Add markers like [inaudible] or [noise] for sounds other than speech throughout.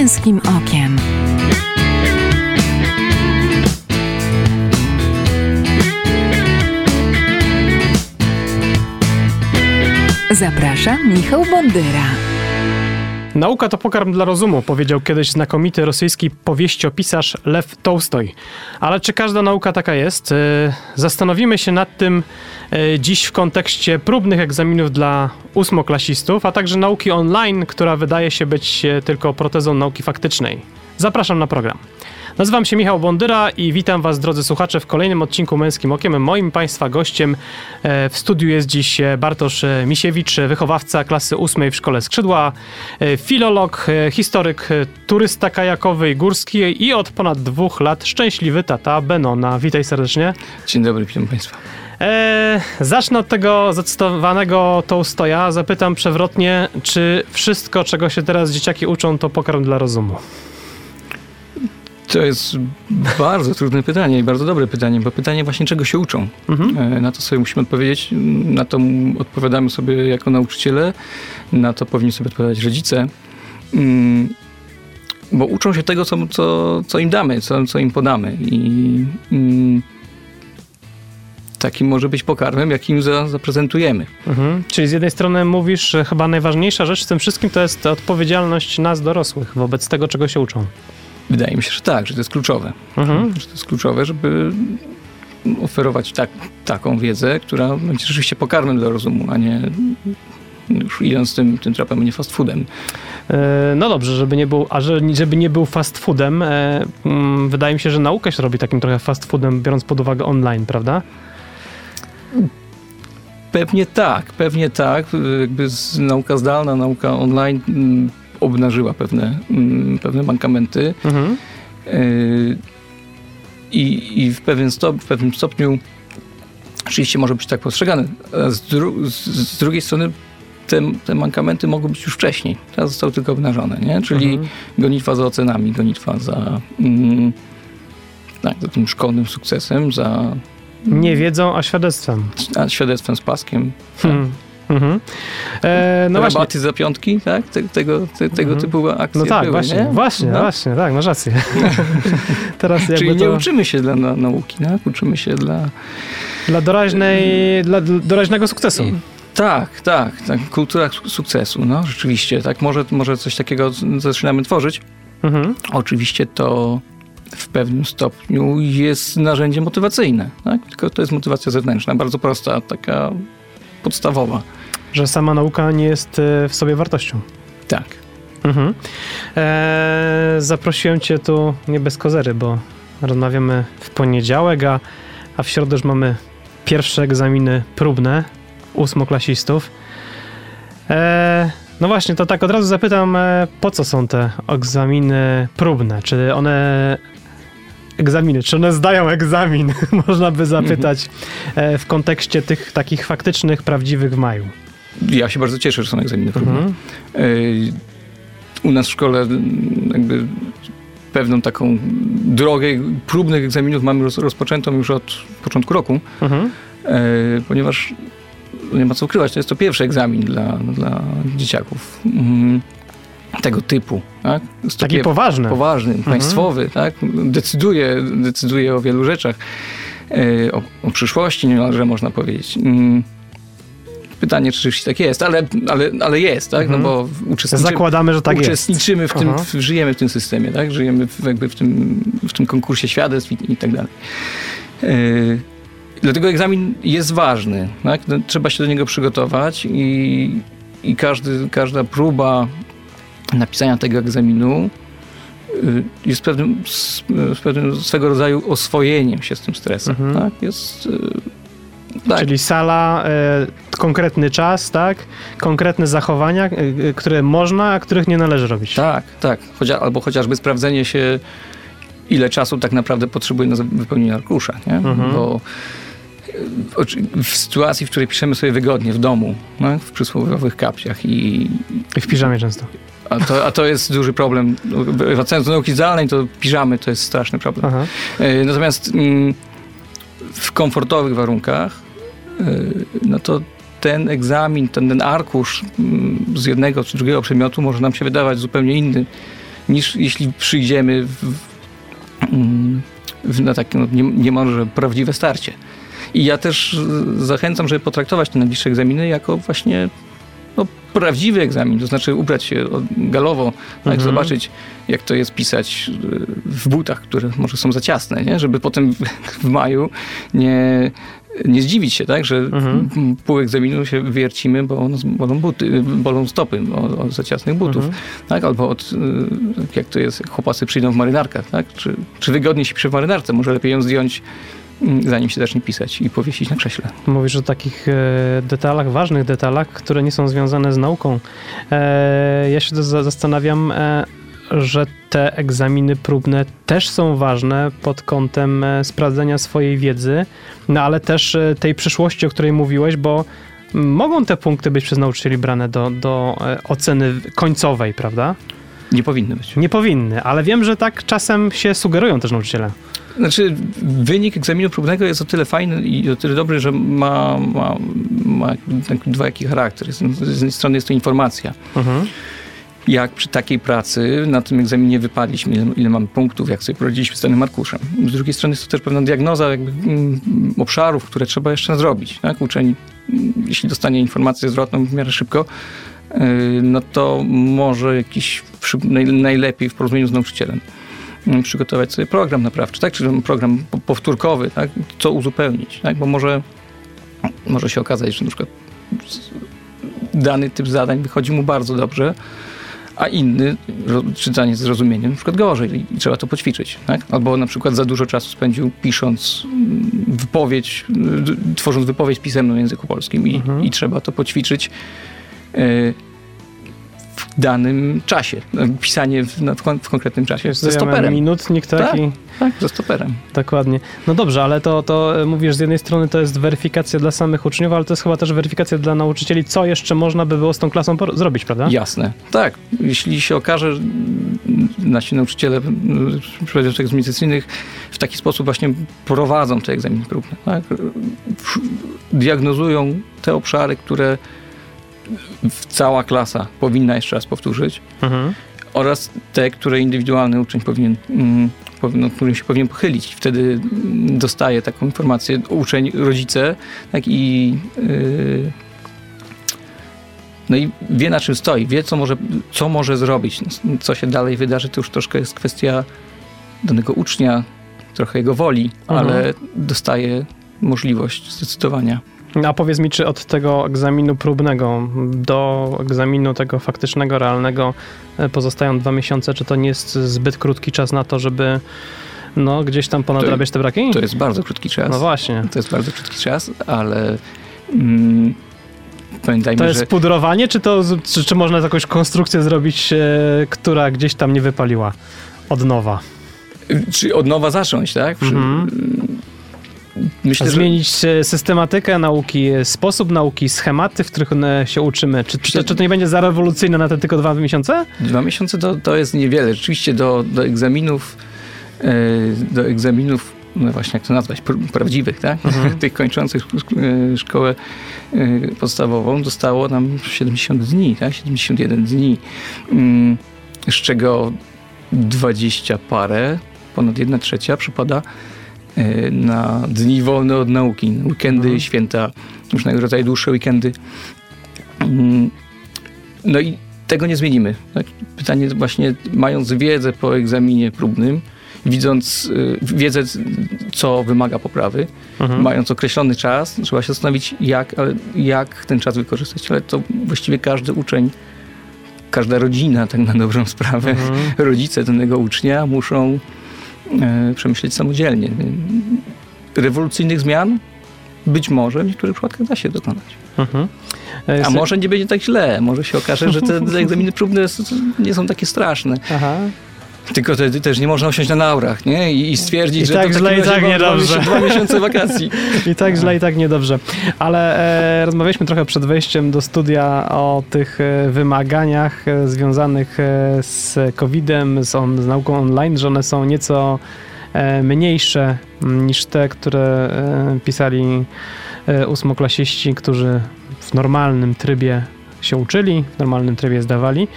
męskim okiem. Zapraszam Michał Bondyra. Nauka to pokarm dla rozumu, powiedział kiedyś znakomity rosyjski powieściopisarz Lew Tołstoj. Ale czy każda nauka taka jest? E, zastanowimy się nad tym e, dziś w kontekście próbnych egzaminów dla ósmoklasistów, a także nauki online, która wydaje się być e, tylko protezą nauki faktycznej. Zapraszam na program. Nazywam się Michał Bondyra i witam Was, drodzy słuchacze, w kolejnym odcinku Męskim Okiem. Moim Państwa gościem e, w studiu jest dziś e, Bartosz e, Misiewicz, wychowawca klasy ósmej w Szkole Skrzydła, filolog, historyk, turysta kajakowy i górski i od ponad dwóch lat szczęśliwy tata Benona. Witaj serdecznie. Dzień dobry, witam Państwa. Eee, zacznę od tego zacytowanego Tołstoja. Zapytam przewrotnie, czy wszystko, czego się teraz dzieciaki uczą, to pokarm dla rozumu? To jest bardzo trudne pytanie i bardzo dobre pytanie, bo pytanie właśnie czego się uczą. Mhm. E, na to sobie musimy odpowiedzieć, na to odpowiadamy sobie jako nauczyciele, na to powinni sobie odpowiadać rodzice. Mm, bo uczą się tego, co, co, co im damy, co, co im podamy. I mm, takim może być pokarmem, jakim za, zaprezentujemy. Mhm. Czyli z jednej strony mówisz, że chyba najważniejsza rzecz w tym wszystkim to jest odpowiedzialność nas dorosłych wobec tego, czego się uczą. Wydaje mi się, że tak, że to jest kluczowe. Mhm. Że to jest kluczowe, żeby oferować tak, taką wiedzę, która będzie rzeczywiście pokarmem dla rozumu, a nie już idąc tym, tym tropem, nie fast foodem. E, no dobrze, żeby nie był, a żeby nie był fast foodem, e, mm, wydaje mi się, że nauka się robi takim trochę fast foodem, biorąc pod uwagę online, prawda? Pewnie tak, pewnie tak. Jakby nauka zdalna, nauka online mm, obnażyła pewne, mm, pewne mankamenty. Mhm. Y, I, I w, pewien stop, w pewnym stopniu oczywiście może być tak postrzegane. Z, dru z, z, drugiej strony te, te mankamenty mogły być już wcześniej. Teraz zostały tylko obnażone, nie? Czyli mhm. gonitwa za ocenami, gonitwa za, mm, tak, za tym szkolnym sukcesem, za... Nie wiedzą, a świadectwem. A świadectwem z paskiem. Tak. Mhm. E, no Rabaty właśnie. za piątki, tak? Te, tego, te, tego mhm. typu akcje No tak, były, właśnie, nie? właśnie, no. właśnie, tak, masz rację. [laughs] Teraz Czyli nie uczymy się dla nauki, tak? Uczymy się dla... Dla doraźnej, dla doraźnego sukcesu. I, tak, tak, tak. Kultura sukcesu, no rzeczywiście. Tak, może, może coś takiego zaczynamy tworzyć. Mhm. Oczywiście to w pewnym stopniu jest narzędzie motywacyjne, tak? tylko to jest motywacja zewnętrzna, bardzo prosta, taka podstawowa. Że sama nauka nie jest e, w sobie wartością. Tak. Mhm. Eee, zaprosiłem cię tu nie bez kozery, bo rozmawiamy w poniedziałek, a, a w środę już mamy pierwsze egzaminy próbne ósmoklasistów. Eee, no właśnie, to tak od razu zapytam, e, po co są te egzaminy próbne? Czy one egzaminy, czy one zdają egzamin, [laughs] można by zapytać e, w kontekście tych takich faktycznych, prawdziwych w maju. Ja się bardzo cieszę, że są egzaminy próbne. Mhm. E, u nas w szkole jakby pewną taką drogę próbnych egzaminów mamy rozpoczętą już od początku roku, mhm. E, ponieważ nie ma co ukrywać, to jest to pierwszy egzamin dla, dla dzieciaków. Mhm tego typu. Tak? Taki poważny. Poważny, mhm. państwowy, tak? decyduje, decyduje o wielu rzeczach. E, o, o przyszłości niemalże można powiedzieć. Mm. Pytanie, czy rzeczywiście tak jest, ale, ale, ale jest, tak? No mhm. Bo uczestniczymy, Zakładamy, że tak uczestniczymy jest. w tym, w, żyjemy w tym systemie, tak? Żyjemy w, jakby w tym, w tym konkursie świadectw i, i tak dalej. E, dlatego egzamin jest ważny, tak? No, trzeba się do niego przygotować i, i każdy, każda próba napisania tego egzaminu y, jest pewnym, pewnym swego rodzaju oswojeniem się z tym stresem. Mhm. Tak? Jest, y, tak. Czyli sala, y, konkretny czas, tak? Konkretne zachowania, y, które można, a których nie należy robić. Tak, tak. Albo chociażby sprawdzenie się, ile czasu tak naprawdę potrzebuje na wypełnienie arkusza, nie? Mhm. Bo w sytuacji, w której piszemy sobie wygodnie w domu, no, w przysłowiowych kapciach i... I w piżamie często. A to, a to jest duży problem. Wracając do nauki zdalnej, to piżamy to jest straszny problem. Aha. E, natomiast mm, w komfortowych warunkach, e, no to ten egzamin, ten, ten arkusz mm, z jednego czy drugiego przedmiotu może nam się wydawać zupełnie inny niż jeśli przyjdziemy w, mm, w, na takie no, nie, niemalże prawdziwe starcie. I ja też zachęcam, żeby potraktować te najbliższe egzaminy jako właśnie no, prawdziwy egzamin, to znaczy ubrać się galowo, tak, mhm. zobaczyć jak to jest pisać w butach, które może są za ciasne, nie? żeby potem w maju nie, nie zdziwić się, tak, że mhm. pół egzaminu się wiercimy, bo bolą, buty, bolą stopy od, za ciasnych butów, mhm. tak, albo od, jak to jest, jak chłopacy przyjdą w marynarkach, tak, czy, czy wygodnie się pisze w marynarce, może lepiej ją zdjąć zanim się zacznie pisać i powiesić na krześle. Mówisz o takich e, detalach, ważnych detalach, które nie są związane z nauką. E, ja się zastanawiam, e, że te egzaminy próbne też są ważne pod kątem sprawdzenia swojej wiedzy, no ale też tej przyszłości, o której mówiłeś, bo mogą te punkty być przez nauczycieli brane do, do oceny końcowej, prawda? Nie powinny być. Nie powinny, ale wiem, że tak czasem się sugerują też nauczyciele. Znaczy, wynik egzaminu próbnego jest o tyle fajny i o tyle dobry, że ma, ma, ma dwojaki charakter. Z jednej strony jest to informacja. Mhm. Jak przy takiej pracy na tym egzaminie wypadliśmy, ile, ile mamy punktów, jak sobie poradziliśmy z danym arkuszem. Z drugiej strony jest to też pewna diagnoza jakby, mm, obszarów, które trzeba jeszcze zrobić. Tak? Uczeń, jeśli dostanie informację zwrotną w miarę szybko, y, no to może jakiś najlepiej w porozumieniu z nauczycielem przygotować sobie program naprawczy, tak? Czy program powtórkowy, tak? Co uzupełnić, tak? Bo może, może się okazać, że na przykład dany typ zadań wychodzi mu bardzo dobrze, a inny czytanie z zrozumieniem na przykład gorzej i trzeba to poćwiczyć. Tak? Albo na przykład za dużo czasu spędził pisząc mm, wypowiedź, tworząc wypowiedź pisemną w języku polskim i, mhm. i trzeba to poćwiczyć y, danym czasie. Pisanie w, w konkretnym czasie. Ze stoperem. minutnik taki. Tak, tak, ze stoperem. Dokładnie. No dobrze, ale to, to e, mówisz, z jednej strony to jest weryfikacja dla samych uczniów, ale to jest chyba też weryfikacja dla nauczycieli, co jeszcze można by było z tą klasą zrobić, prawda? Jasne. Tak. Jeśli się okaże, że nasi nauczyciele przedmiotów egzaminacyjnych w taki sposób właśnie prowadzą te egzaminy próbne, tak? diagnozują te obszary, które cała klasa powinna jeszcze raz powtórzyć. Mhm. Oraz te, które indywidualny uczeń powinien, mm, no, którym się powinien pochylić. Wtedy dostaje taką informację uczeń, rodzice, tak i yy, no i wie na czym stoi, wie co może, co może zrobić, co się dalej wydarzy, to już troszkę jest kwestia danego ucznia, trochę jego woli, mhm. ale dostaje możliwość zdecydowania. A powiedz mi, czy od tego egzaminu próbnego do egzaminu tego faktycznego, realnego e, pozostają dwa miesiące? Czy to nie jest zbyt krótki czas na to, żeby no, gdzieś tam ponadrabiać te braki? To jest bardzo krótki czas. No właśnie. To jest bardzo krótki czas, ale mm, pamiętajmy, To jest że... pudrowanie, czy, to, czy, czy można jakąś konstrukcję zrobić, e, która gdzieś tam nie wypaliła od nowa? Czy od nowa zacząć, tak? Mhm. Myślę, Zmienić że... systematykę nauki, sposób nauki, schematy, w których się uczymy. Czy, czy, czy to nie będzie za rewolucyjne na te tylko dwa miesiące? Dwa miesiące to, to jest niewiele. Rzeczywiście do, do egzaminów, e, do egzaminów no właśnie jak to nazwać, prawdziwych, tak? Mhm. [laughs] tych kończących e, szkołę e, podstawową zostało nam 70 dni, tak? 71 dni, mm, z czego 20 parę, ponad 1 trzecia przypada na dni wolne od nauki, weekendy, mhm. święta, różnego rodzaju dłuższe weekendy. Mm, no i tego nie zmienimy. Tak? Pytanie właśnie, mając wiedzę po egzaminie próbnym, widząc e, wiedzę, co wymaga poprawy, mhm. mając określony czas, trzeba się zastanowić, jak, jak ten czas wykorzystać. Ale to właściwie każdy uczeń, każda rodzina, tak na dobrą sprawę, mhm. [laughs] rodzice danego ucznia muszą przemyśleć samodzielnie. Rewolucyjnych zmian być może w niektórych przypadkach da się dokonać. Mhm. E, A może nie będzie tak źle. Może się okaże, że te [laughs] egzaminy próbne nie są takie straszne. Aha. Tylko wtedy też nie można usiąść na laurach, nie? I, stwierdzić, I że tak to źle i tak niedobrze. Dwa miesiące wakacji. I tak źle i tak niedobrze. Ale e, rozmawialiśmy trochę przed wejściem do studia o tych e, wymaganiach e, związanych e, z COVID-em, z, on, z nauką online, że one są nieco mniejsze niż te, które pisali ósmoklasiści, którzy w normalnym trybie się uczyli, w normalnym trybie zdawali.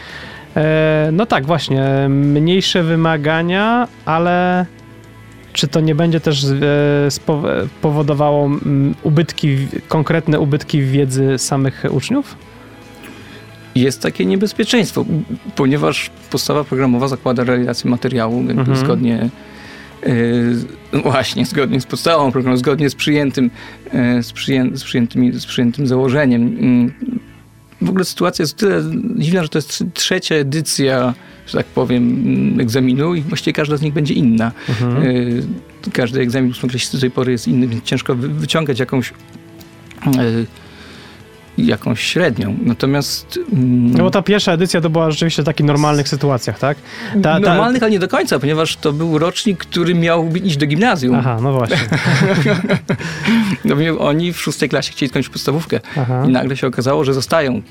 E, no tak, właśnie. Mniejsze wymagania, ale czy to nie będzie też e, powodowało ubytki, konkretne ubytki wiedzy samych uczniów? Jest takie niebezpieczeństwo, ponieważ podstawa programowa zakłada realizację materiału Mhm. zgodnie y, no właśnie, zgodnie z podstawą programu, zgodnie z przyjętym, y, z, przyję, z, przyjętymi, z przyjętym założeniem. Mm, W ogóle sytuacja jest tyle dziwna, że to jest tr- trzecia edycja, że tak powiem, mm, egzaminu i właściwie każda z nich będzie inna. Mhm. Y, Każdy egzamin ósmoklasisty do tej pory jest inny, więc ciężko wy- wyciągać jakąś y, jakąś średnią. Natomiast mm, No bo ta pierwsza edycja to była rzeczywiście w takich normalnych sytuacjach, tak? Ta, ta, normalnych, ale nie do końca, ponieważ to był rocznik, który miał iść do gimnazjum. Aha, no właśnie. [laughs] No, oni w szóstej klasie chcieli skończyć podstawówkę Aha, i nagle się okazało, że zostają.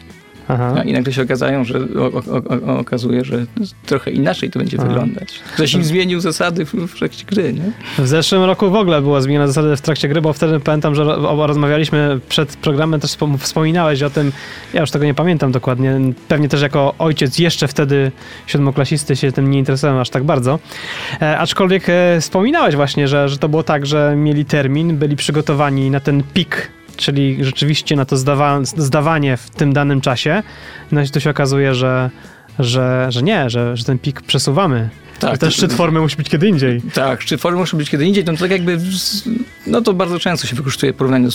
Aha. I nagle się okazają, że o, o, o, okazuje, że trochę inaczej to będzie Aha. wyglądać. Ktoś im zmienił zasady w, w trakcie gry, nie? W zeszłym roku w ogóle była zmiana zasady w trakcie gry, bo wtedy pamiętam, że ro- rozmawialiśmy przed programem, też wspom- wspominałeś o tym, ja już tego nie pamiętam dokładnie, pewnie też jako ojciec jeszcze wtedy siódmoklasisty się tym nie interesowałem aż tak bardzo. E, aczkolwiek e, wspominałeś właśnie, że, że to było tak, że mieli termin, byli przygotowani na ten pik, czyli rzeczywiście na to zdawa- zdawanie w tym danym czasie. No i tu się okazuje, że, że, że nie, że, że ten pik przesuwamy. Tak, ten szczyt formy musi być kiedy indziej. Tak, szczyt formy musi być kiedy indziej, no to tak jakby, no to bardzo często się wykorzystuje porównanie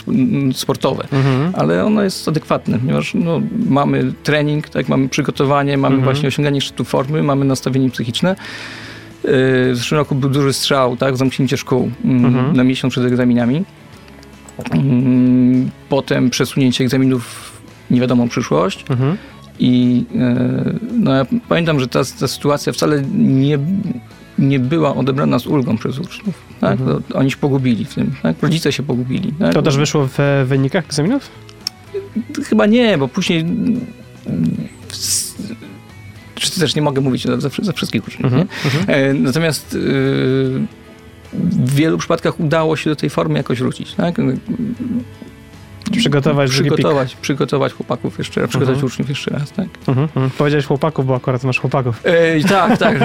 sportowe. Mhm. ale ono jest adekwatne, ponieważ no, mamy trening, tak, mamy przygotowanie, mamy Mhm. właśnie osiąganie szczytu formy, mamy nastawienie psychiczne. Yy, W zeszłym roku był duży strzał, tak, zamknięcie szkół mm, Mhm. na miesiąc przed egzaminami. Mm, Potem przesunięcie egzaminów w niewiadomą przyszłość Mhm. i yy, no, ja pamiętam, że ta, ta sytuacja wcale nie, nie była odebrana z ulgą przez uczniów. Tak? Mhm. Oni się pogubili w tym, tak? rodzice się pogubili. Tak? To też wyszło w e, wynikach egzaminów? Chyba nie, bo później. mm, Czy też nie mogę mówić za, za, wszystkich uczniów. Mhm. Nie? E, Natomiast y, w wielu przypadkach udało się do tej formy jakoś wrócić. Tak? Przygotować drugi przygotować, przygotować chłopaków jeszcze raz, przygotować Mhm. uczniów jeszcze raz. Tak? pik. Mhm. mhm. Powiedziałeś chłopaków, bo akurat masz chłopaków. E, tak, tak.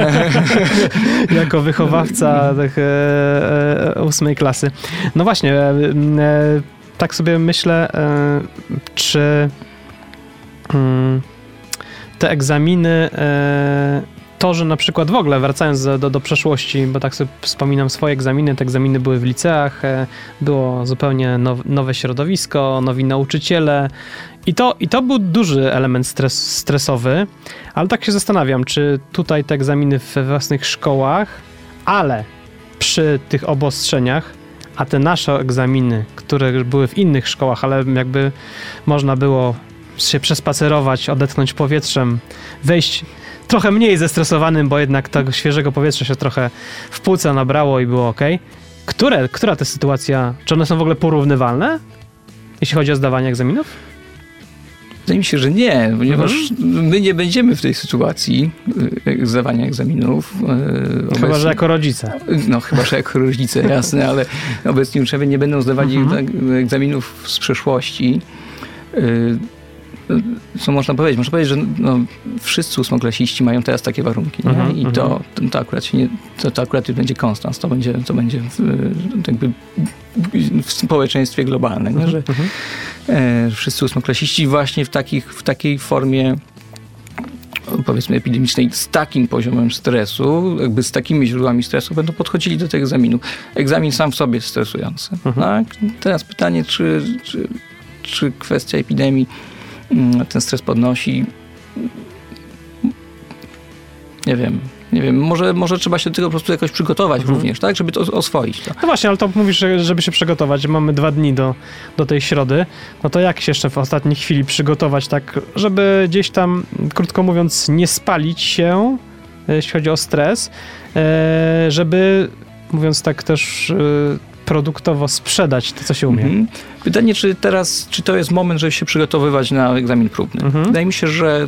[laughs] jako wychowawca tych e, e, ósmej klasy. No właśnie, e, e, tak sobie myślę, e, czy mm, te egzaminy, e, to, że na przykład w ogóle wracając do, do, przeszłości, bo tak sobie wspominam swoje egzaminy, te egzaminy były w liceach, e, było zupełnie now, nowe środowisko, nowi nauczyciele. I to, i to był duży element stres, stresowy, ale tak się zastanawiam, czy tutaj te egzaminy we własnych szkołach, ale przy tych obostrzeniach, a te nasze egzaminy, które były w innych szkołach, ale jakby można było się przespacerować, odetchnąć powietrzem, wejść trochę mniej zestresowanym, bo jednak tego świeżego powietrza się trochę w płuca nabrało i było ok. Które, która ta sytuacja, czy one są w ogóle porównywalne, jeśli chodzi o zdawanie egzaminów? Wydaje mi się, że nie, ponieważ Mhm. my nie będziemy w tej sytuacji y, zdawania egzaminów. Chyba, obecnie. że jako rodzice. No chyba, że jako rodzice, [laughs] jasne, ale obecni uczniowie nie będą zdawali Mhm. tak, egzaminów z przeszłości. Co można powiedzieć? Można powiedzieć, że no, wszyscy ósmoklasiści mają teraz takie warunki. Mhm, I to, to, to akurat się nie, to, to akurat będzie konstans, to będzie, to będzie w, jakby w społeczeństwie globalnym, nie? że Mhm. e, wszyscy ósmoklasiści właśnie w, takich, w takiej formie powiedzmy epidemicznej z takim poziomem stresu, jakby z takimi źródłami stresu będą podchodzili do tego egzaminu. Egzamin sam w sobie jest stresujący. Mhm. Tak? Teraz pytanie, czy, czy, czy kwestia epidemii ten stres podnosi? Nie wiem. Nie wiem, może, może trzeba się do tego po prostu jakoś przygotować Mhm. również, tak? Żeby to oswoić. To. No właśnie, ale to mówisz, że- żeby się przygotować, mamy dwa dni do, do tej środy, no to jak się jeszcze w ostatniej chwili przygotować tak, żeby gdzieś tam, krótko mówiąc, nie spalić się, e, jeśli chodzi o stres, e, żeby, mówiąc tak też e, produktowo sprzedać to, co się umie. Mhm. Pytanie, czy teraz, czy to jest moment, żeby się przygotowywać na egzamin próbny? Mhm. Wydaje mi się, że,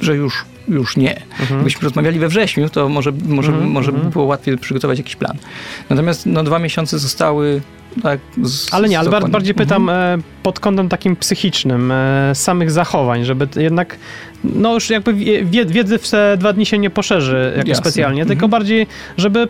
że już już nie. Gdybyśmy rozmawiali we wrześniu, to może, może, może by było łatwiej przygotować jakiś plan. Natomiast no, dwa miesiące zostały tak, z, Ale nie, ale bardziej pytam e, pod kątem takim psychicznym, e, samych zachowań, żeby jednak, no już jakby wie- wie- wiedzy w te dwa dni się nie poszerzy jakoś Jasne. specjalnie, tylko Mhm. bardziej, żeby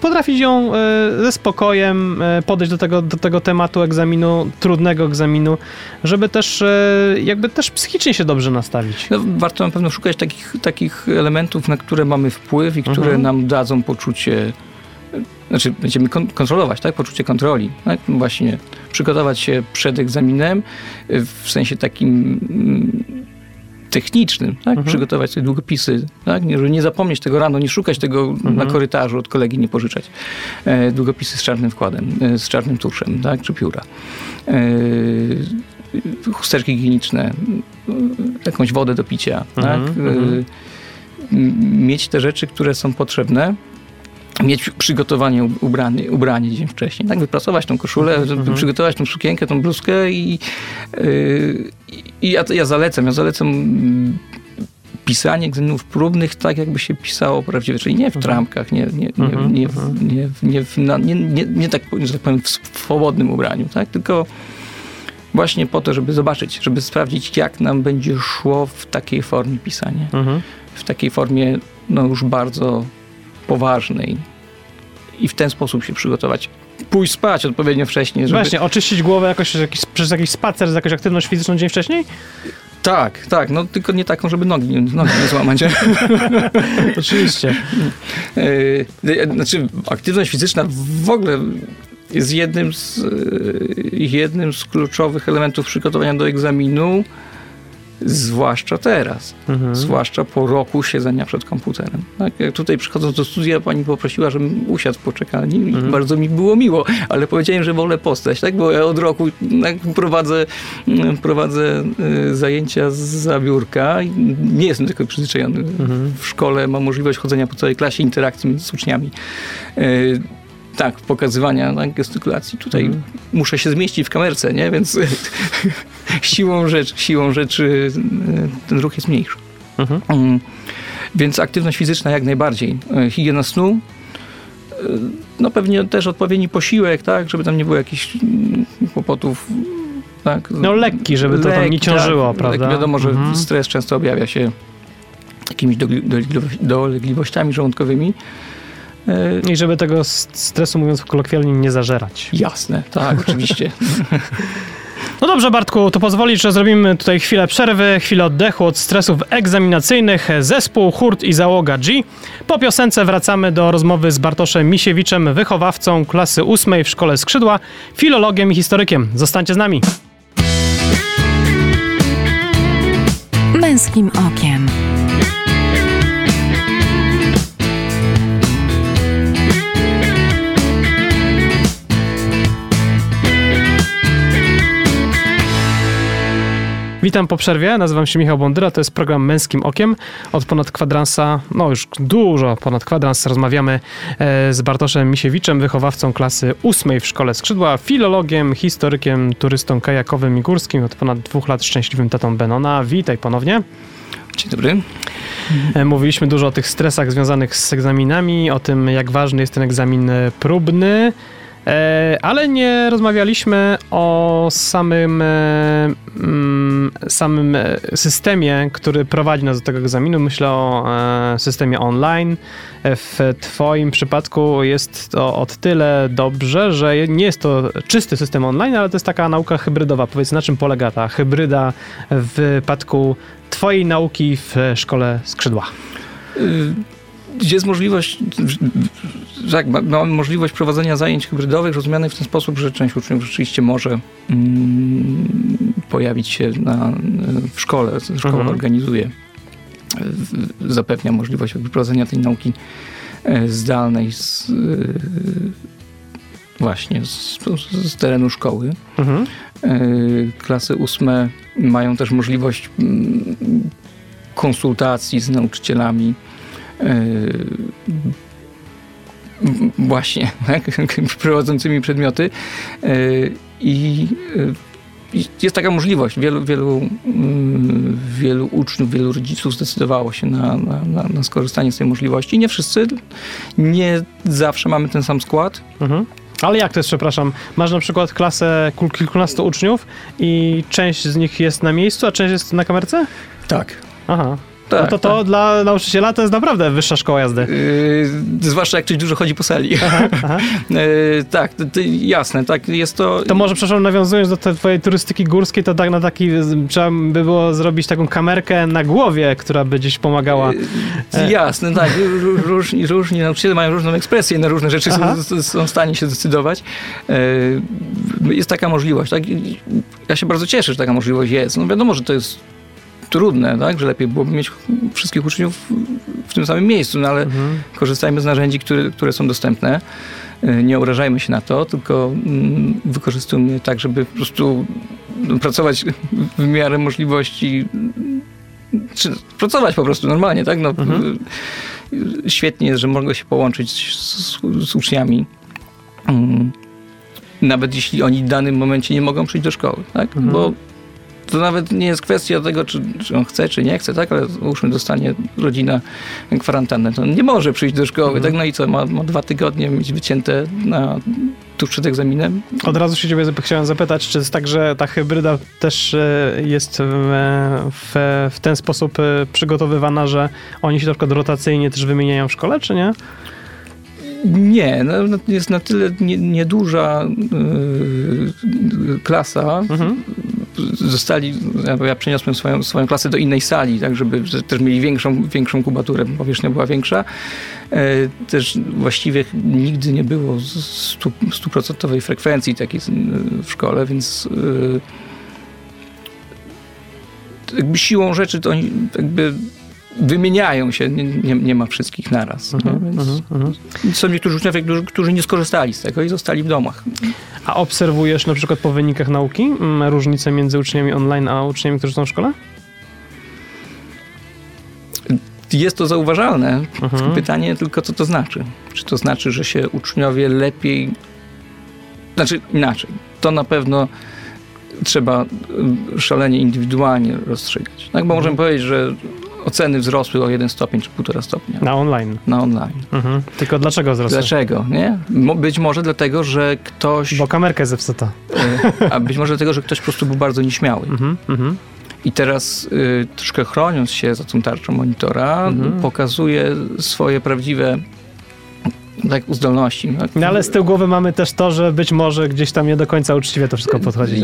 potrafić ją e, ze spokojem e, podejść do tego, do tego tematu egzaminu, trudnego egzaminu, żeby też e, jakby też psychicznie się dobrze nastawić. No, warto na pewno szukać takich, takich elementów, na które mamy wpływ i które Mhm. nam dadzą poczucie, znaczy będziemy kon- kontrolować, tak? Poczucie kontroli. Tak? Właśnie przygotować się przed egzaminem w sensie takim mm, technicznym, tak? Mhm. Przygotować sobie długopisy, tak? Nie, żeby nie zapomnieć tego rano, nie szukać tego na Mhm. korytarzu od kolegi, nie pożyczać. E, długopisy z czarnym wkładem, e, z czarnym tuszem, tak? Czy pióra. E, chusteczki higieniczne, jakąś wodę do picia, Mhm, tak? mhm. M- Mieć te rzeczy, które są potrzebne, mieć przygotowanie ubranie, ubranie dzień wcześniej, tak? Wyprasować tą koszulę, mhm. przygotować tą sukienkę, tą bluzkę i, y, i ja, ja zalecam, ja zalecam mm, pisanie egzaminów próbnych tak, jakby się pisało prawdziwie, czyli nie w trampkach, nie, nie, nie, Mhm, nie, nie, nie, tak, że tak powiem w swobodnym ubraniu, tak? tylko właśnie po to, żeby zobaczyć, żeby sprawdzić, jak nam będzie szło w takiej formie pisanie. Mhm. W takiej formie no już bardzo poważnej. I w ten sposób się przygotować. Pójść spać odpowiednio wcześniej. Żeby... Właśnie, oczyścić głowę jakoś jakiś, przez jakiś spacer, z jakąś aktywność fizyczną dzień wcześniej? Tak, tak, no tylko nie taką, żeby nogi, nogi nie złamać. [laughs] Oczywiście. Yy, znaczy, aktywność fizyczna w ogóle jest jednym z, yy, jednym z kluczowych elementów przygotowania do egzaminu, zwłaszcza teraz. Mhm. Zwłaszcza po roku siedzenia przed komputerem. Tak, jak tutaj przychodząc do studia, pani poprosiła, żebym usiadł w poczekalni i Mhm. bardzo mi było miło, ale powiedziałem, że wolę postać, tak? bo ja od roku tak, prowadzę, mm, prowadzę y, zajęcia z biurka i nie jestem tylko przyzwyczajony. Mhm. W szkole mam możliwość chodzenia po całej klasie, interakcji z uczniami. Tak, pokazywania tak, gestykulacji. Tutaj Mhm. muszę się zmieścić w kamerce, nie? Więc [laughs] siłą rzeczy, siłą rzeczy y, ten ruch jest mniejszy. Mhm. Mm, Więc aktywność fizyczna jak najbardziej. E, Higiena snu, e, no pewnie też odpowiedni posiłek, tak, żeby tam nie było jakichś mm, kłopotów. Tak. No lekki, żeby to tam nie ciążyło, tak, prawda? Wiadomo, że Mhm. stres często objawia się jakimiś dolegliwościami żołądkowymi. E, I żeby tego stresu, mówiąc kolokwialnie, nie zażerać. Jasne, tak, [laughs] oczywiście. No dobrze, Bartku, to pozwolisz, że zrobimy tutaj chwilę przerwy, chwilę oddechu od stresów egzaminacyjnych. Zespół, hurt i załoga G. Po piosence wracamy do rozmowy z Bartoszem Misiewiczem, wychowawcą klasy ósmej w szkole Skrzydła, filologiem i historykiem. Zostańcie z nami. Męskim okiem. Witam po przerwie, nazywam się Michał Bondyra, to jest program Męskim Okiem. Od ponad kwadransa, no już dużo ponad kwadrans rozmawiamy e, z Bartoszem Misiewiczem, wychowawcą klasy ósmej w Szkole Skrzydła, filologiem, historykiem, turystą kajakowym i górskim, od ponad dwóch lat szczęśliwym tatą Benona. Witaj ponownie. Dzień dobry. E, Mówiliśmy dużo o tych stresach związanych z egzaminami, o tym, jak ważny jest ten egzamin e, próbny, ale nie rozmawialiśmy o samym, e, mm, samym e, systemie, który prowadzi nas do tego egzaminu. Myślę o e, systemie online. E, W Twoim przypadku jest to od tyle dobrze, że nie jest to czysty system online, ale to jest taka nauka hybrydowa. Powiedz, na czym polega ta hybryda w wypadku Twojej nauki w szkole skrzydła? Y, Jest możliwość, tak, ma- mamy możliwość prowadzenia zajęć hybrydowych, rozumianych w ten sposób, że część uczniów rzeczywiście może mm, pojawić się na, w szkole, szkoła Mhm. organizuje, zapewnia możliwość prowadzenia tej nauki e, zdalnej z, y, właśnie z, z terenu szkoły. Mhm. Y, Klasy ósme mają też możliwość mm, konsultacji z nauczycielami. M- Właśnie, [laughs] tak, prowadzącymi przedmioty. Y, I y, jest taka możliwość. Wielu, wielu, mm, wielu uczniów, wielu rodziców zdecydowało się na, na, na, skorzystanie z tej możliwości. Nie wszyscy, nie zawsze mamy ten sam skład. Mhm. Ale jak to jest, przepraszam, masz na przykład klasę kilkunastu uczniów i część z nich jest na miejscu, a część jest na kamerce? Tak. Aha. Tak, no to to dla nauczyciela to jest naprawdę wyższa szkoła jazdy. Yy, zwłaszcza jak ktoś dużo chodzi po sali. Aha. [laughs] Yy, tak, to, to jasne, tak, jest to... To może, przepraszam, nawiązując do twojej turystyki górskiej, to tak na taki, trzeba by było zrobić taką kamerkę na głowie, która by gdzieś pomagała. Yy, jasne, tak, ró- różni, różni nauczyciele mają różną ekspresję na różne rzeczy, Aha. są, są w stanie się zdecydować. Yy, jest taka możliwość, tak, ja się bardzo cieszę, że taka możliwość jest. No wiadomo, że to jest trudne, tak, że lepiej byłoby mieć wszystkich uczniów w tym samym miejscu, no ale Mhm. korzystajmy z narzędzi, które, które są dostępne. Y, Nie urażajmy się na to, tylko mm, wykorzystujmy tak, żeby po prostu no, pracować w miarę możliwości, czy pracować po prostu normalnie, tak? No, Mhm. y, Świetnie jest, że mogę się połączyć z, z uczniami. Mm, Nawet jeśli oni w danym momencie nie mogą przyjść do szkoły, tak? Mhm. Bo to nawet nie jest kwestia tego, czy, czy on chce, czy nie chce, tak? Ale załóżmy, dostanie rodzina kwarantannę, to on nie może przyjść do szkoły, Mhm. tak? No i co, ma, ma dwa tygodnie mieć wycięte na, tuż przed egzaminem? Od razu się ciebie chciałem zapytać, czy jest tak, że ta hybryda też e, jest w, w, w ten sposób e, przygotowywana, że oni się na przykład rotacyjnie też wymieniają w szkole, czy nie? Nie, no, no, jest na tyle nie- nieduża yy, klasa. Mhm. Zostali, ja- ja przeniosłem swoją, swoją klasę do innej sali, tak, żeby że też mieli większą, większą kubaturę, powierzchnia była większa. E, też właściwie nigdy nie było stu- stuprocentowej frekwencji takiej w szkole, więc yy, jakby siłą rzeczy to oni jakby wymieniają się, nie, nie, nie ma wszystkich naraz. Nie? Więc mhm, mhm. są niektórzy uczniowie, którzy, nie skorzystali z tego i zostali w domach. A obserwujesz na przykład po wynikach nauki mm, różnicę między uczniami online a uczniami, którzy są w szkole? Jest to zauważalne. Pytanie tylko, co to znaczy. Czy to znaczy, że się uczniowie lepiej... Znaczy inaczej. To na pewno trzeba y, szalenie indywidualnie rozstrzygać. Tak? Bo Mhm. możemy powiedzieć, że oceny wzrosły o jeden stopień czy półtora stopnia Na online. na online. Mhm. Tylko dlaczego wzrosły? Dlaczego? Nie? Mo- Być może dlatego, że ktoś... Bo kamerka jest zepsuta. y, A być może dlatego, że ktoś po prostu był bardzo nieśmiały. Mhm, mhm. I teraz y, troszkę chroniąc się za tą tarczą monitora, Mhm. pokazuje swoje prawdziwe tak, zdolności. Tak? No ale z tyłu głowy mamy też to, że być może gdzieś tam nie do końca uczciwie to wszystko podchodzi.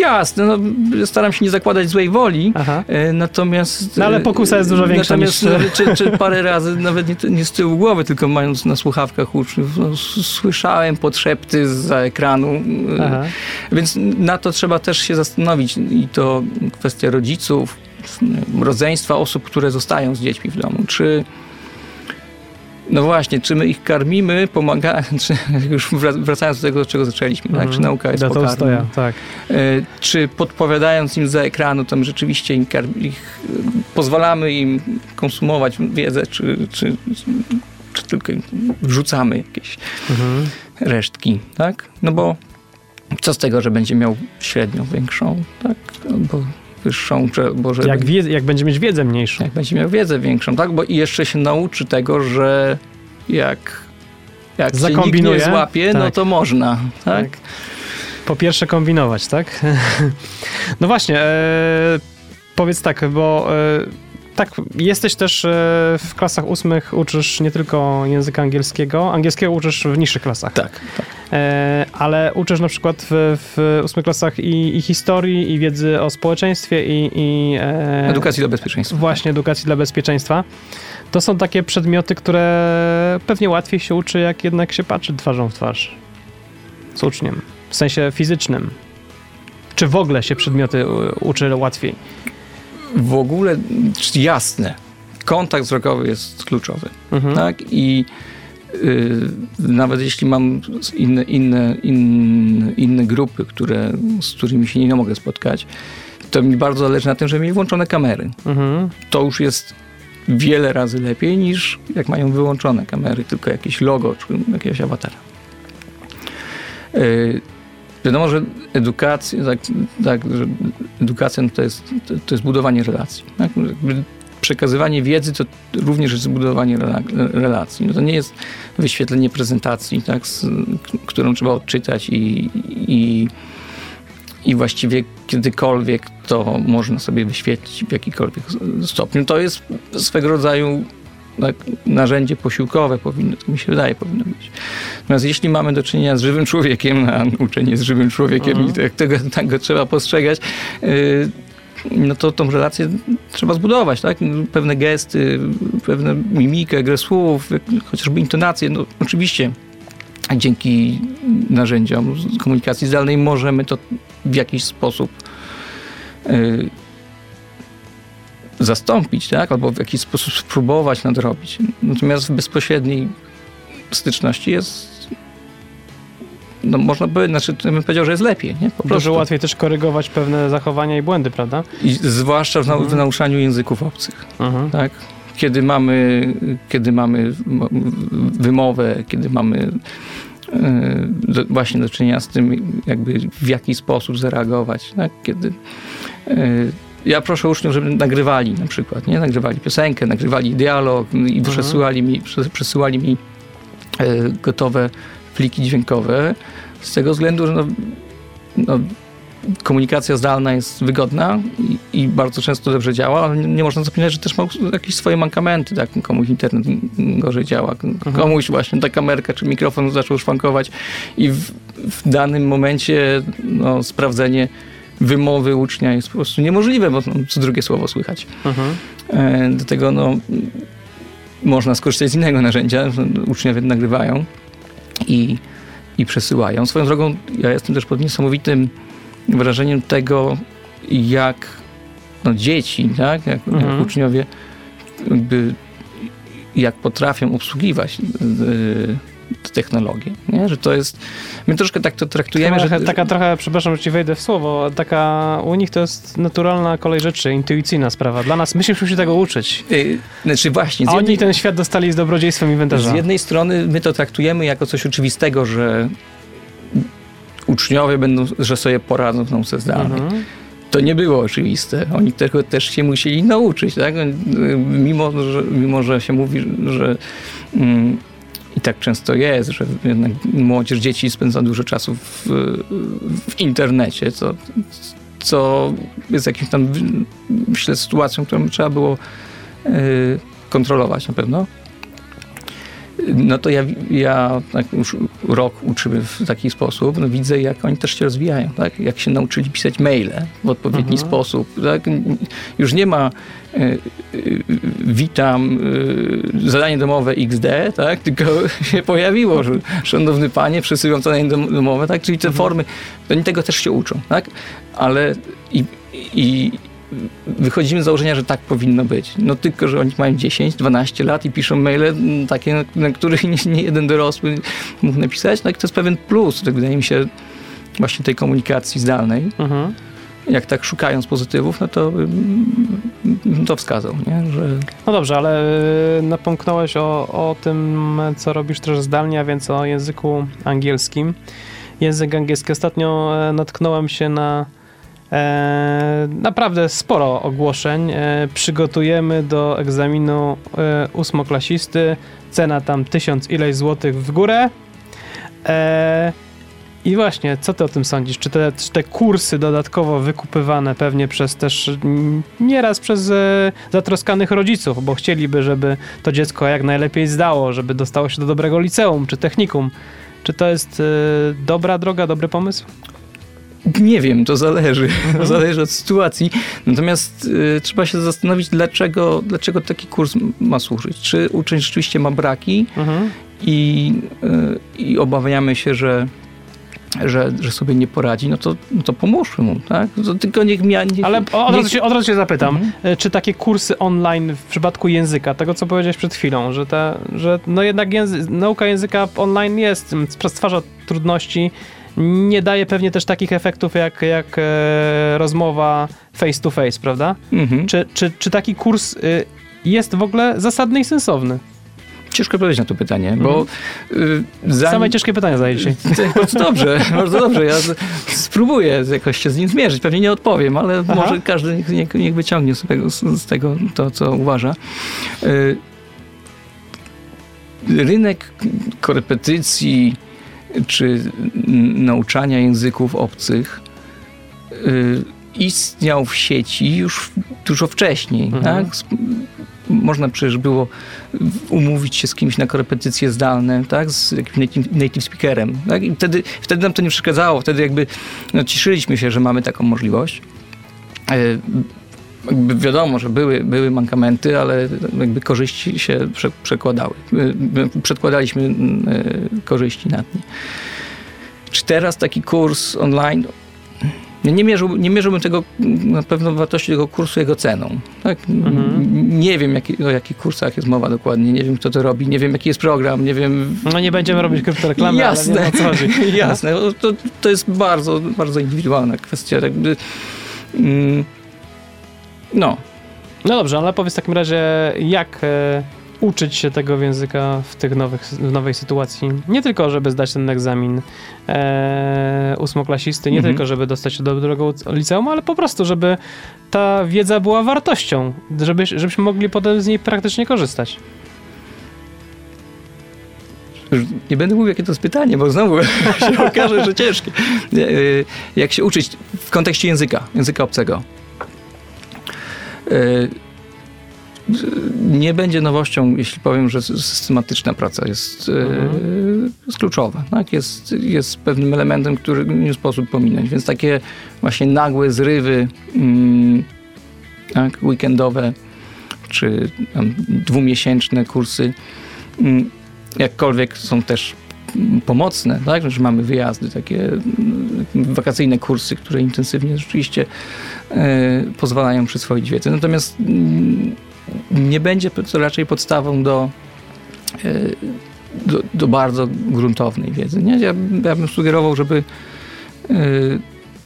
Jasne, no, staram się nie zakładać złej woli, Aha. e, natomiast... No ale e, pokusa jest dużo większa natomiast, niż- nawet Czy, czy parę razy, nawet nie, nie z tyłu głowy, tylko mając na słuchawkach uczniów, no, słyszałem podszepty za ekranu, e, Aha. Więc na to trzeba też się zastanowić i to kwestia rodziców, rodzeństwa osób, które zostają z dziećmi w domu. Czy no właśnie, czy my ich karmimy, pomagamy, czy [laughs] już wrac- wracając do tego, od czego zaczęliśmy, tak? czy nauka jest Do pokarmem. stoja, tak. E, Czy podpowiadając im za ekranu, tam rzeczywiście im ich, pozwalamy im konsumować wiedzę, czy, czy, czy tylko wrzucamy jakieś Mhm. resztki, tak? No bo co z tego, że będzie miał średnią większą, tak? Albo wyższą, bo że Jak, wie, jak będzie mieć wiedzę mniejszą. jak będzie miał wiedzę większą, tak? Bo i jeszcze się nauczy tego, że jak, jak się nikt nie złapie, no tak. to można, tak? Tak. Po pierwsze kombinować, tak? [laughs] No właśnie, e, powiedz tak, bo e, tak, jesteś też e, w klasach ósmych, uczysz nie tylko języka angielskiego, angielskiego uczysz w niższych klasach, Tak, tak. e, ale uczysz na przykład w, w ósmych klasach i, i historii, i wiedzy o społeczeństwie, i, i e, Edukacji dla bezpieczeństwa. właśnie edukacji dla bezpieczeństwa. To są takie przedmioty, które pewnie łatwiej się uczy, jak jednak się patrzy twarzą w twarz z uczniem, w sensie fizycznym. Czy w ogóle się przedmioty uczy łatwiej? W ogóle jasne, kontakt wzrokowy jest kluczowy, Mhm. tak? I y, nawet jeśli mam inne, inne, inne, inne grupy, które, z którymi się nie mogę spotkać, to mi bardzo zależy na tym, żeby mieli włączone kamery. Mhm. to już jest wiele razy lepiej niż jak mają wyłączone kamery, tylko jakieś logo czy jakiegoś awatara. Yy, wiadomo, że edukacja, tak, tak, że edukacja no to, jest, to, to jest budowanie relacji. Tak? Przekazywanie wiedzy to również jest budowanie relacji. No to nie jest wyświetlenie prezentacji, tak, z, którą trzeba odczytać i, i, i właściwie kiedykolwiek to można sobie wyświetlić w jakikolwiek stopniu. To jest swego rodzaju narzędzie posiłkowe powinno, to mi się wydaje, powinno być. Natomiast jeśli mamy do czynienia z żywym człowiekiem, a uczenie z żywym człowiekiem mhm. i tak, tego, tak go trzeba postrzegać, yy, no to tą relację trzeba zbudować, tak? Pewne gesty, pewne mimikę, grę słów, chociażby intonacje, no oczywiście dzięki narzędziom komunikacji zdalnej możemy to w jakiś sposób yy, zastąpić, tak? albo w jakiś sposób spróbować nadrobić. Natomiast w bezpośredniej styczności jest no można by, znaczy bym powiedział, że jest lepiej. Nie? Po Dużo łatwiej też korygować pewne zachowania i błędy, prawda? I zwłaszcza w, mhm. w nauczaniu języków obcych. Mhm. Tak? Kiedy mamy, kiedy mamy wymowę, kiedy mamy do, właśnie do czynienia z tym, jakby w jaki sposób zareagować. Tak? Kiedy ja proszę uczniów, żeby nagrywali na przykład, nie? Nagrywali piosenkę, nagrywali dialog i mhm. przesyłali mi, przesyłali mi e, gotowe pliki dźwiękowe z tego względu, że no, no, komunikacja zdalna jest wygodna i, i, bardzo często dobrze działa, ale nie, nie, można zapominać, że też ma jakieś swoje mankamenty, tak? Komuś internet gorzej działa, mhm. komuś właśnie ta kamerka czy mikrofon zaczął szwankować i w, w danym momencie no, sprawdzenie wymowy ucznia jest po prostu niemożliwe, bo co drugie słowo słychać. Mhm. E, do tego no, można skorzystać z innego narzędzia. Uczniowie nagrywają i, i przesyłają. Swoją drogą ja jestem też pod niesamowitym wrażeniem tego, jak no, dzieci, tak, jak, mhm. jak uczniowie jakby, jak potrafią obsługiwać yy, technologię, nie? że to jest, my troszkę tak to traktujemy, taka, że... Taka trochę, przepraszam, że ci wejdę w słowo, taka u nich to jest naturalna kolej rzeczy, intuicyjna sprawa. Dla nas, myśmy się tego uczyć. Yy, znaczy właśnie... A jednej, oni ten świat dostali z dobrodziejstwem inwentarza. Z jednej strony my to traktujemy jako coś oczywistego, że uczniowie będą, że sobie poradzą nauce zdalnej. Mhm to nie było oczywiste. Oni tego też się musieli nauczyć, tak? Mimo, że, mimo, że się mówi, że mm, i tak często jest, że jednak młodzież, dzieci spędza dużo czasu w, w internecie, co, co jest jakimś tam, myślę, sytuacją, którą trzeba było y, kontrolować na pewno no to ja, ja tak już rok uczymy w taki sposób, no widzę jak oni też się rozwijają, tak? jak się nauczyli pisać maile w odpowiedni mhm. sposób. Tak? Już nie ma y, y, witam, y, zadanie domowe XD, tak? tylko [laughs] się pojawiło, że szanowny panie, przesyłam zadanie domowe, tak? czyli te mhm. formy, oni tego też się uczą, tak? ale i, i wychodzimy z założenia, że tak powinno być. No tylko, że oni mają 10, 12 lat i piszą maile takie, na których nie, nie jeden dorosły mógł napisać. No i to jest pewien plus, tak wydaje mi się, właśnie tej komunikacji zdalnej. Mhm. Jak tak szukając pozytywów, no to bym to wskazał, nie? Że... No dobrze, ale y, napomknąłeś o, o tym, co robisz też zdalnie, a więc o języku angielskim. Język angielski. Ostatnio e, natknąłem się na E, naprawdę sporo ogłoszeń. E, przygotujemy do egzaminu e, ósmoklasisty. Cena tam tysiąc ileś złotych w górę. E, I właśnie, co ty o tym sądzisz? Czy te, czy te kursy dodatkowo wykupywane pewnie przez też nieraz przez e, zatroskanych rodziców, bo chcieliby, żeby to dziecko jak najlepiej zdało, żeby dostało się do dobrego liceum czy technikum. Czy to jest e, dobra droga, dobry pomysł? Nie wiem, to zależy. [laughs] Mhm. zależy od sytuacji. Natomiast y, trzeba się zastanowić, dlaczego, dlaczego taki kurs ma służyć. Czy uczeń rzeczywiście ma braki mhm. i, y, i obawiamy się, że że, że sobie nie poradzi, no to, no to pomóżmy mu, tak? To tylko niech mi... Ale od, razu się, od razu się zapytam, mhm. Y, czy takie kursy online w przypadku języka, tego co powiedziałeś przed chwilą, że, że no jednak języ, nauka języka online jest, stwarza trudności, nie daje pewnie też takich efektów jak, jak e, rozmowa face to face, prawda? Mhm. Czy, czy, czy taki kurs y, jest w ogóle zasadny i sensowny? Ciężko odpowiedzieć na to pytanie, bo mhm. zanim... Same ciężkie pytania zadaję dzisiaj. [laughs] Bardzo dobrze, bardzo dobrze. Ja spróbuję jakoś się z nim zmierzyć. Pewnie nie odpowiem, ale Aha. może każdy niech, niech wyciągnie z tego, z tego to, co uważa. Rynek korepetycji czy nauczania języków obcych istniał w sieci już dużo wcześniej. Mhm. Tak? Można przecież było umówić się z kimś na korepetycje zdalne, tak? z jakimś native, speakerem. Tak? I wtedy, wtedy nam to nie przeszkadzało. Wtedy jakby no, cieszyliśmy się, że mamy taką możliwość. Wiadomo, że były, były mankamenty, ale jakby korzyści się prze, przekładały. Przedkładaliśmy e, korzyści nad nie. Czy teraz taki kurs online nie, mierzył, nie mierzyłbym tego na pewno wartości tego kursu jego ceną. Tak? Mhm. Nie wiem, jaki, o jakich kursach jest mowa dokładnie, nie wiem, kto to robi, nie wiem, jaki jest program, nie wiem... No nie będziemy robić kryptoreklamy, Jasne. ale nie co chodzi. [laughs] Jasne, to, to jest bardzo, bardzo indywidualna kwestia. Jakby, mm, no. No dobrze, ale powiedz w takim razie, jak... E uczyć się tego języka w tych nowych, w nowej sytuacji. Nie tylko, żeby zdać ten egzamin e, ósmoklasisty, nie mhm. tylko, żeby dostać się do dobrego liceum, ale po prostu, żeby ta wiedza była wartością, żeby, żebyśmy mogli potem z niej praktycznie korzystać. Nie będę mówił, jakie to jest pytanie, bo znowu [laughs] się okaże, że ciężkie. E, jak się uczyć w kontekście języka, języka obcego. E, nie będzie nowością, jeśli powiem, że systematyczna praca jest, e, mhm. jest kluczowa. Tak? Jest, jest pewnym elementem, który nie sposób pominąć. Więc takie właśnie nagłe zrywy mm, tak? weekendowe czy dwumiesięczne kursy, mm, jakkolwiek są też pomocne, tak? że mamy wyjazdy, takie mm, wakacyjne kursy, które intensywnie rzeczywiście e, pozwalają przyswoić wiedzę. Natomiast mm, nie będzie to raczej podstawą do, e, do, do bardzo gruntownej wiedzy. Nie? Ja, ja bym sugerował, żeby e,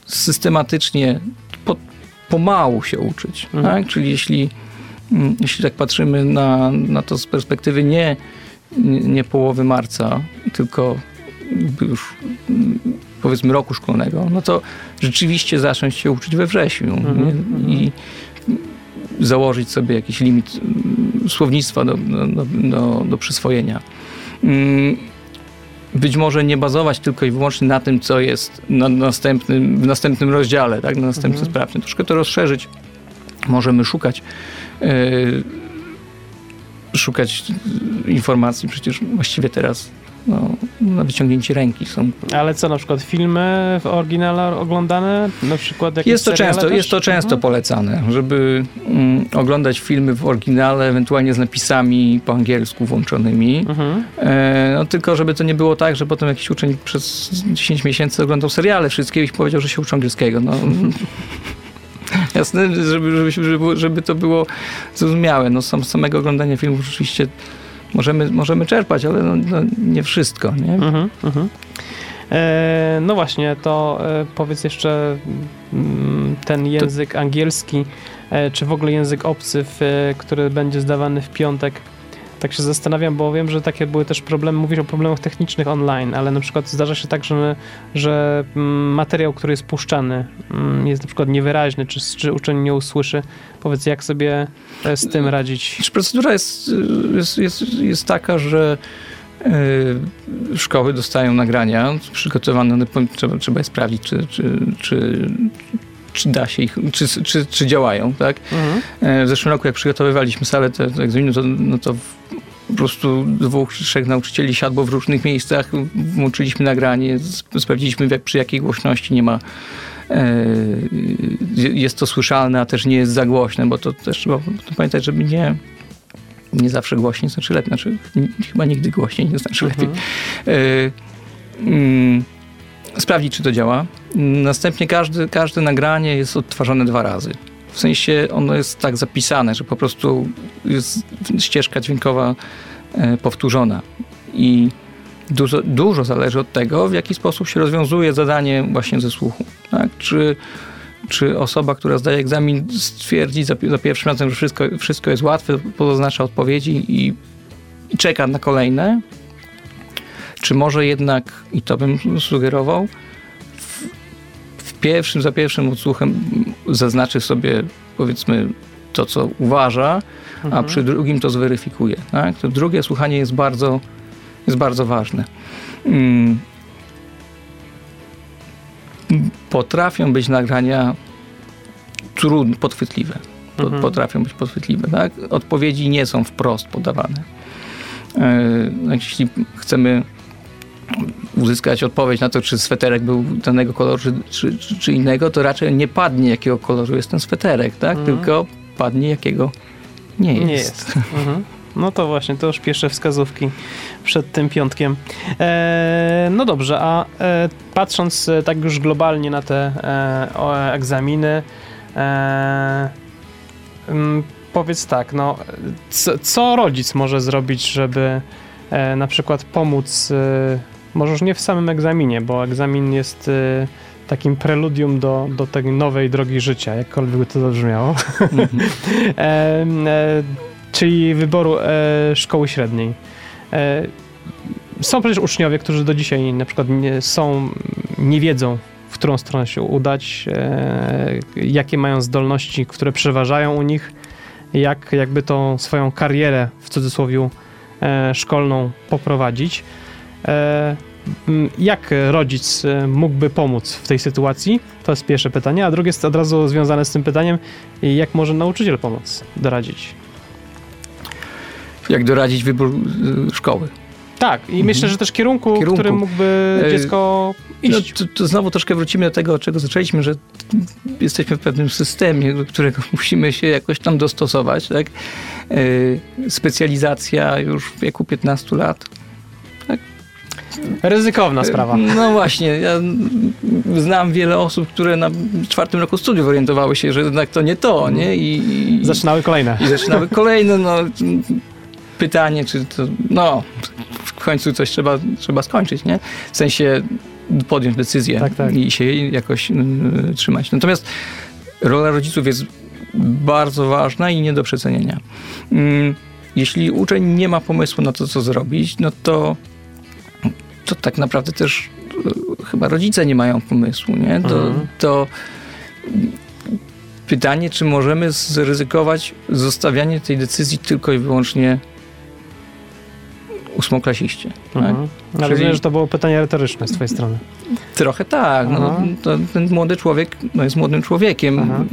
systematycznie, po, pomału się uczyć. Mhm. Tak? Czyli jeśli, mm, jeśli tak patrzymy na, na to z perspektywy nie, nie połowy marca, tylko już mm, powiedzmy roku szkolnego, no to rzeczywiście zacząć się uczyć we wrześniu. Mhm. I założyć sobie jakiś limit mm, słownictwa do, do, do, do przyswojenia. Mm, być może nie bazować tylko i wyłącznie na tym, co jest na następnym, w następnym rozdziale, tak, na następnym mhm. Troszkę to rozszerzyć. Możemy szukać yy, szukać informacji przecież właściwie teraz no, na wyciągnięcie ręki są. Ale co, na przykład filmy w oryginale oglądane? Na przykład jakieś jest to często, też? Jest to często mhm. polecane, żeby mm, oglądać filmy w oryginale, ewentualnie z napisami po angielsku włączonymi. Mhm. E, no, tylko żeby to nie było tak, że potem jakiś uczeń przez 10 miesięcy oglądał seriale wszystkie i powiedział, że się uczy angielskiego. No. [laughs] Jasne, żeby, żeby, żeby, to było zrozumiałe. No, sam, samego oglądania filmów rzeczywiście możemy, możemy czerpać, ale no, no nie wszystko. Nie? Mhm, mhm. E, no właśnie, to e, powiedz jeszcze mm, ten język to... angielski, e, czy w ogóle język obcy, w, e, który będzie zdawany w piątek, tak się zastanawiam, bo wiem, że takie były też problemy, mówisz o problemach technicznych online, ale na przykład zdarza się tak, że, że mm, materiał, który jest puszczany mm, jest na przykład niewyraźny, czy, czy uczeń nie usłyszy. Powiedz, jak sobie e, z tym radzić? Procedura jest, jest, jest, jest taka, że e, szkoły dostają nagrania przygotowane, trzeba, trzeba je sprawdzić, czy, czy, czy, czy da się ich, czy, czy, czy działają, tak? Mhm. E, w zeszłym roku, jak przygotowywaliśmy salę do egzaminu, to, no to po prostu dwóch, trzech nauczycieli siadło w różnych miejscach, włączyliśmy nagranie, sprawdziliśmy jak, przy jakiej głośności nie ma e, jest to słyszalne, a też nie jest za głośne, bo to też trzeba pamiętać, żeby nie nie zawsze głośniej znaczy lepiej, znaczy chyba nigdy głośniej nie znaczy lepiej. Mhm. E, mm, sprawdzić, czy to działa. Następnie każde, każde nagranie jest odtwarzane dwa razy. W sensie ono jest tak zapisane, że po prostu jest ścieżka dźwiękowa e, powtórzona. I dużo, dużo zależy od tego, w jaki sposób się rozwiązuje zadanie właśnie ze słuchu. Tak? Czy, czy osoba, która zdaje egzamin, stwierdzi za, za pierwszym razem, że wszystko, wszystko jest łatwe, pozaznacza odpowiedzi i i czeka na kolejne, czy może jednak, i to bym sugerował, w, w pierwszym, za pierwszym odsłuchem zaznaczy sobie, powiedzmy, to, co uważa, a przy drugim to zweryfikuje. Tak? To drugie słuchanie jest bardzo, jest bardzo ważne. Mm. Potrafią być nagrania trudne, podchwytliwe. Po- Mhm. Potrafią być podchwytliwe. Tak? Odpowiedzi nie są wprost podawane. E, Jeśli chcemy uzyskać odpowiedź na to, czy sweterek był danego koloru, czy, czy, czy, czy innego, to raczej nie padnie, jakiego koloru jest ten sweterek, tak? Mhm. tylko padnie, jakiego nie jest. Nie jest. Mhm. No to właśnie, to już pierwsze wskazówki przed tym piątkiem. E, no dobrze, a e, patrząc e, tak już globalnie na te e, o, egzaminy, e, mm, powiedz tak, no, co, co rodzic może zrobić, żeby e, na przykład pomóc, może już nie w samym egzaminie, bo egzamin jest e, takim preludium do, do tej nowej drogi życia, jakkolwiek by to zabrzmiało. Mhm. [laughs] e, e, czyli wyboru e, szkoły średniej. E, są przecież uczniowie, którzy do dzisiaj na przykład nie, są, nie wiedzą, w którą stronę się udać, e, jakie mają zdolności, które przeważają u nich, jak jakby tą swoją karierę w cudzysłowie e, szkolną poprowadzić. E, jak rodzic e, mógłby pomóc w tej sytuacji? To jest pierwsze pytanie, a drugie jest od razu związane z tym pytaniem, jak może nauczyciel pomóc, doradzić? Jak doradzić wybór y, szkoły. Tak, i myślę, że też kierunku, Kierunku. którym mógłby E, dziecko No, iść. to, to znowu troszkę wrócimy do tego, od czego zaczęliśmy, że jesteśmy w pewnym systemie, do którego [laughs] musimy się jakoś tam dostosować. Tak? Specjalizacja już w wieku 15 lat. Ryzykowna sprawa. No właśnie, ja znam wiele osób, które na czwartym roku studiów orientowały się, że jednak to nie to, nie? I, i, Zaczynały kolejne. i zaczynały kolejne, no pytanie, czy to, no w końcu coś trzeba, trzeba skończyć, nie? W sensie podjąć decyzję Tak, tak. i się jej jakoś y, trzymać. Natomiast rola rodziców jest bardzo ważna i nie do przecenienia. Mm, Jeśli uczeń nie ma pomysłu na to, co zrobić, no to, to tak naprawdę też y, chyba rodzice nie mają pomysłu, nie? To, Mhm. to pytanie, czy możemy zryzykować zostawianie tej decyzji tylko i wyłącznie ósmoklasiście. Tak? Mhm. Ale Czyli- rozumiem, że to było pytanie retoryczne z twojej strony. Trochę tak. No, Aha. to, ten młody człowiek no, jest młodym człowiekiem. Aha.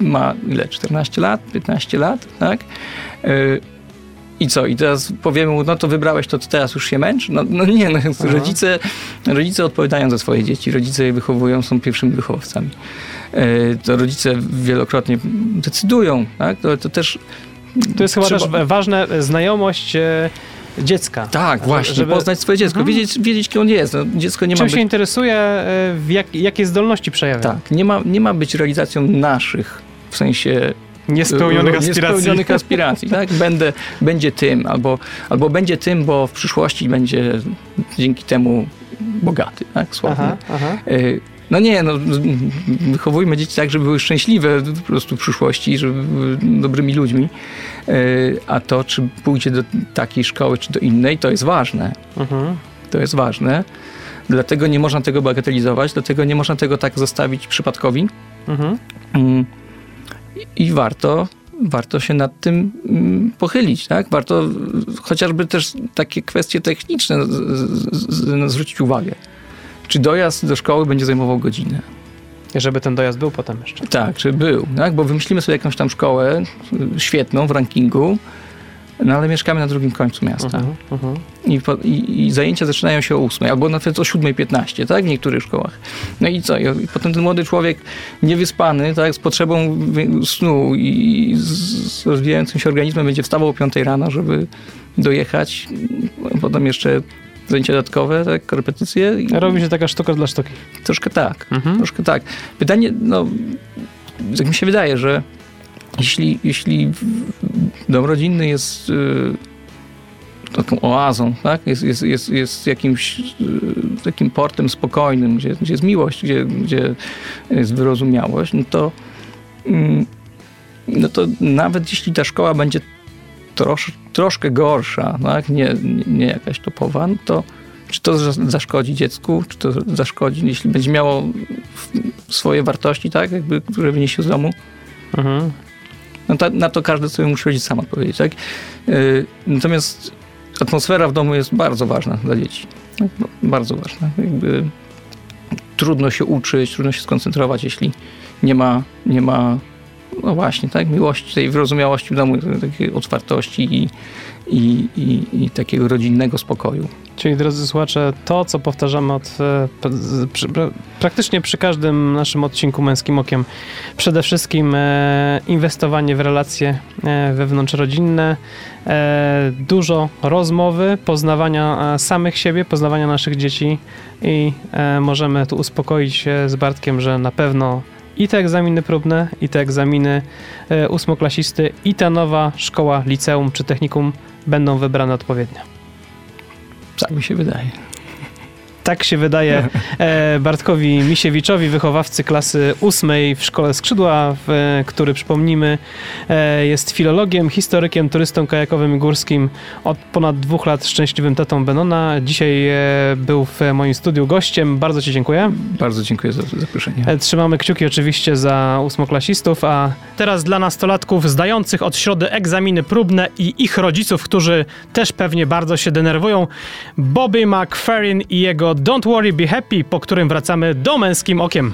Y, ma ile? 14 lat? 15 lat? Tak? Y, I co? I teraz powiemy mu, no to wybrałeś to, to teraz już się męcz? No, no nie, no, rodzice, rodzice odpowiadają za swoje dzieci. Rodzice je wychowują, są pierwszymi wychowawcami. Y, To rodzice wielokrotnie decydują. Tak? To, to też To jest chyba Trzeba- też ważne, e, znajomość e, dziecka. Tak, właśnie, żeby- poznać swoje dziecko, Mhm. wiedzieć, wiedzieć, kim on jest. No, dziecko nie ma Czym być... się interesuje, e, jak, jakie zdolności przejawia. Tak, nie ma, nie ma być realizacją naszych, w sensie Niespełnionych e, aspiracji. Niespełnionych aspiracji, tak? Będę, będzie tym, albo, albo będzie tym, bo w przyszłości będzie dzięki temu bogaty, tak? Sławny. Aha, aha. E, No nie, no, wychowujmy dzieci tak, żeby były szczęśliwe po prostu w przyszłości, żeby były dobrymi ludźmi. A to, czy pójdzie do takiej szkoły, czy do innej, to jest ważne. Mhm. To jest ważne. Dlatego nie można tego bagatelizować, dlatego nie można tego tak zostawić przypadkowi. Mhm. I- warto, warto się nad tym mm, pochylić, tak? Warto chociażby też takie kwestie techniczne z, z, z, zwrócić uwagę. Czy dojazd do szkoły będzie zajmował godzinę? Żeby ten dojazd był potem jeszcze. Tak, czy był, tak? Bo wymyślimy sobie jakąś tam szkołę y, świetną w rankingu, no ale mieszkamy na drugim końcu miasta. Mhm, mhm. I, po, i, I zajęcia zaczynają się o 8, albo nawet o 7.15, tak? W niektórych szkołach. No i co? I, i potem ten młody człowiek niewyspany, tak? Z potrzebą snu i z, rozwijającym się organizmem będzie wstawał o 5 rano, żeby dojechać. Potem jeszcze zajęcia dodatkowe, tak? Korepetycje. I Robi się taka sztuka dla sztuki. Troszkę tak. Mhm. Troszkę tak. Pytanie, no, tak mi się wydaje, że jeśli, jeśli dom rodzinny jest y, taką oazą, tak? jest, jest, jest, jest jakimś y, takim portem spokojnym, gdzie, gdzie jest miłość, gdzie, gdzie jest wyrozumiałość, no to, mm, no to nawet jeśli ta szkoła będzie trosz, troszkę gorsza, tak? nie, nie jakaś topowa, no to czy to zaszkodzi dziecku, czy to zaszkodzi, jeśli będzie miało swoje wartości, tak, jakby, które wyniesie z domu. Mhm. No na to każdy sobie musi sam odpowiedzieć, tak? Yy, natomiast atmosfera w domu jest bardzo ważna dla dzieci. Bardzo ważna. Jakby trudno się uczyć, trudno się skoncentrować, jeśli nie ma, nie ma no właśnie, tak, miłości, tej wyrozumiałości w domu, takiej otwartości i, i, i, i takiego rodzinnego spokoju. Czyli drodzy słuchacze, to co powtarzamy od, e, praktycznie przy każdym naszym odcinku Męskim Okiem, przede wszystkim e, inwestowanie w relacje e, wewnątrzrodzinne, dużo rozmowy, poznawania samych siebie, poznawania naszych dzieci i możemy tu uspokoić się z Bartkiem, że na pewno i te egzaminy próbne, i te egzaminy ósmoklasisty, i ta nowa szkoła, liceum czy technikum będą wybrane odpowiednio. Tak mi się wydaje. Tak się wydaje e, Bartkowi Misiewiczowi, wychowawcy klasy ósmej w Szkole Skrzydła, który przypomnijmy e, jest filologiem, historykiem, turystą kajakowym i górskim od ponad dwóch lat szczęśliwym tatą Benona. Dzisiaj e, był w moim studiu gościem. Bardzo Ci dziękuję. Bardzo dziękuję za zaproszenie. Trzymamy kciuki oczywiście za ósmoklasistów, a teraz dla nastolatków zdających od środy egzaminy próbne i ich rodziców, którzy też pewnie bardzo się denerwują, Bobby McFerrin i jego Don't Worry Be Happy, po którym wracamy do Męskim Okiem.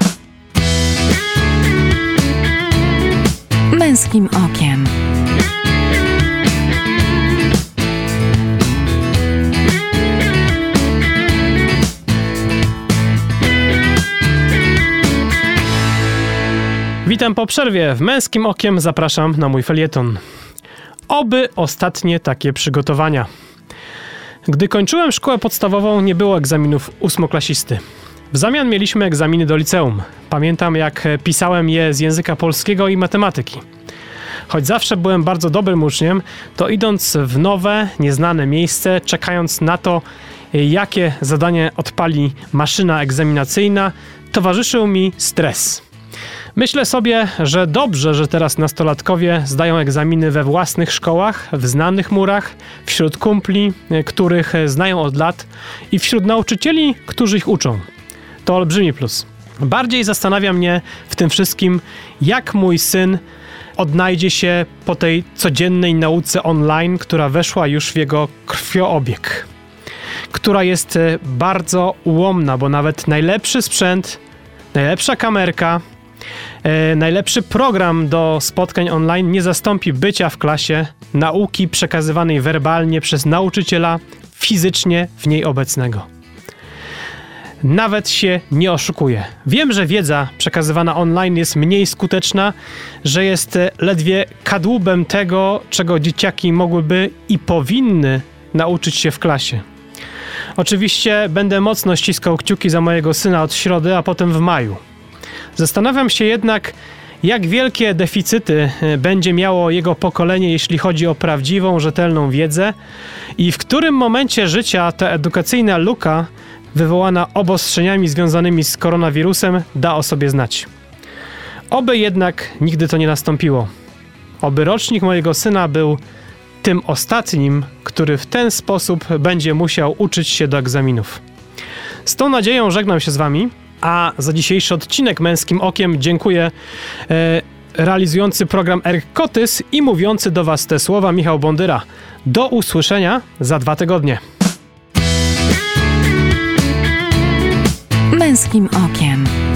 Męskim Okiem. Witam po przerwie. W Męskim Okiem zapraszam na mój felieton. Oby ostatnie takie przygotowania. Gdy kończyłem szkołę podstawową, nie było egzaminów ósmoklasisty. W zamian mieliśmy egzaminy do liceum. Pamiętam, jak pisałem je z języka polskiego i matematyki. Choć zawsze byłem bardzo dobrym uczniem, to idąc w nowe, nieznane miejsce, czekając na to, jakie zadanie odpali maszyna egzaminacyjna, towarzyszył mi stres. Myślę sobie, że dobrze, że teraz nastolatkowie zdają egzaminy we własnych szkołach, w znanych murach, wśród kumpli, e, których znają od lat i wśród nauczycieli, którzy ich uczą. To olbrzymi plus. Bardziej zastanawia mnie w tym wszystkim, jak mój syn odnajdzie się po tej codziennej nauce online, która weszła już w jego krwioobieg, która jest e, bardzo ułomna, bo nawet najlepszy sprzęt, najlepsza kamerka, najlepszy program do spotkań online nie zastąpi bycia w klasie, nauki przekazywanej werbalnie przez nauczyciela fizycznie w niej obecnego. Nawet się nie oszukuje. Wiem, że wiedza przekazywana online jest mniej skuteczna, że jest ledwie kadłubem tego, czego dzieciaki mogłyby i powinny nauczyć się w klasie. Oczywiście będę mocno ściskał kciuki za mojego syna od środy, a potem w maju. Zastanawiam się jednak, jak wielkie deficyty e, będzie miało jego pokolenie, jeśli chodzi o prawdziwą, rzetelną wiedzę, i w którym momencie życia ta edukacyjna luka, wywołana obostrzeniami związanymi z koronawirusem, da o sobie znać. Oby jednak nigdy to nie nastąpiło. Oby rocznik mojego syna był tym ostatnim, który w ten sposób będzie musiał uczyć się do egzaminów. Z tą nadzieją żegnam się z Wami. A za dzisiejszy odcinek Męskim Okiem dziękuję e, realizujący program Eryk Kotys i mówiący do Was te słowa Michał Bondyra. Do usłyszenia za dwa tygodnie. Męskim Okiem.